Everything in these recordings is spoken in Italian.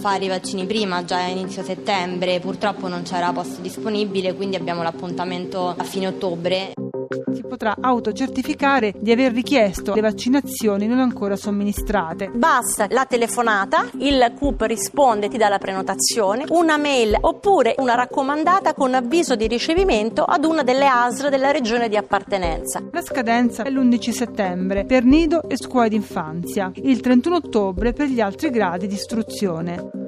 fare i vaccini prima, già a inizio settembre, purtroppo non c'era posto disponibile, quindi abbiamo l'appuntamento a fine ottobre si potrà autocertificare di aver richiesto le vaccinazioni non ancora somministrate. Basta la telefonata, il CUP risponde, ti dà la prenotazione, una mail oppure una raccomandata con avviso di ricevimento ad una delle ASL della regione di appartenenza. La scadenza è l'11 settembre per nido e scuole d'infanzia, il 31 ottobre per gli altri gradi di istruzione.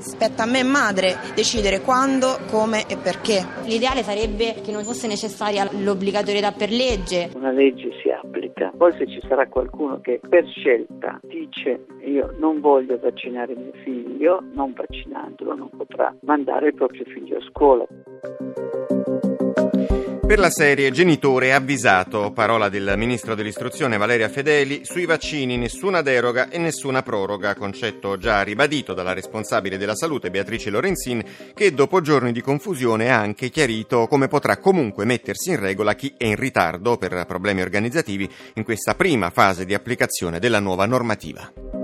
Spetta a me madre decidere quando, come e perché. L'ideale sarebbe che non fosse necessaria l'obbligatorietà per legge. Una legge si applica, poi se ci sarà qualcuno che per scelta dice io non voglio vaccinare mio figlio, non vaccinandolo non potrà mandare il proprio figlio a scuola. Per la serie Genitore avvisato, parola del ministro dell'istruzione Valeria Fedeli, sui vaccini nessuna deroga e nessuna proroga, concetto già ribadito dalla responsabile della salute Beatrice Lorenzin, che dopo giorni di confusione ha anche chiarito come potrà comunque mettersi in regola chi è in ritardo per problemi organizzativi in questa prima fase di applicazione della nuova normativa.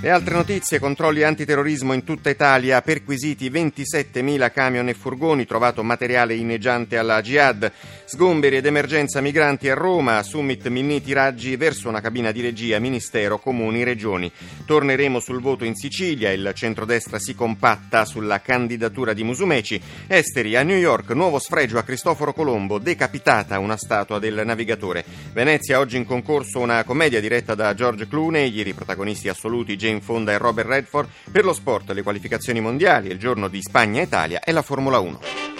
Le altre notizie, controlli antiterrorismo in tutta Italia, perquisiti 27.000 camion e furgoni, trovato materiale inneggiante alla jihad, sgomberi ed emergenza migranti a Roma, summit Minniti Raggi verso una cabina di regia, Ministero, Comuni, Regioni. Torneremo sul voto in Sicilia, il centrodestra si compatta sulla candidatura di Musumeci. Esteri, a New York, nuovo sfregio a Cristoforo Colombo, decapitata una statua del navigatore. Venezia, oggi in concorso una commedia diretta da George Clooney, ieri protagonisti assoluti Jane Fonda e Robert Redford, per lo sport le qualificazioni mondiali, il giorno di Spagna-Italia e la Formula 1.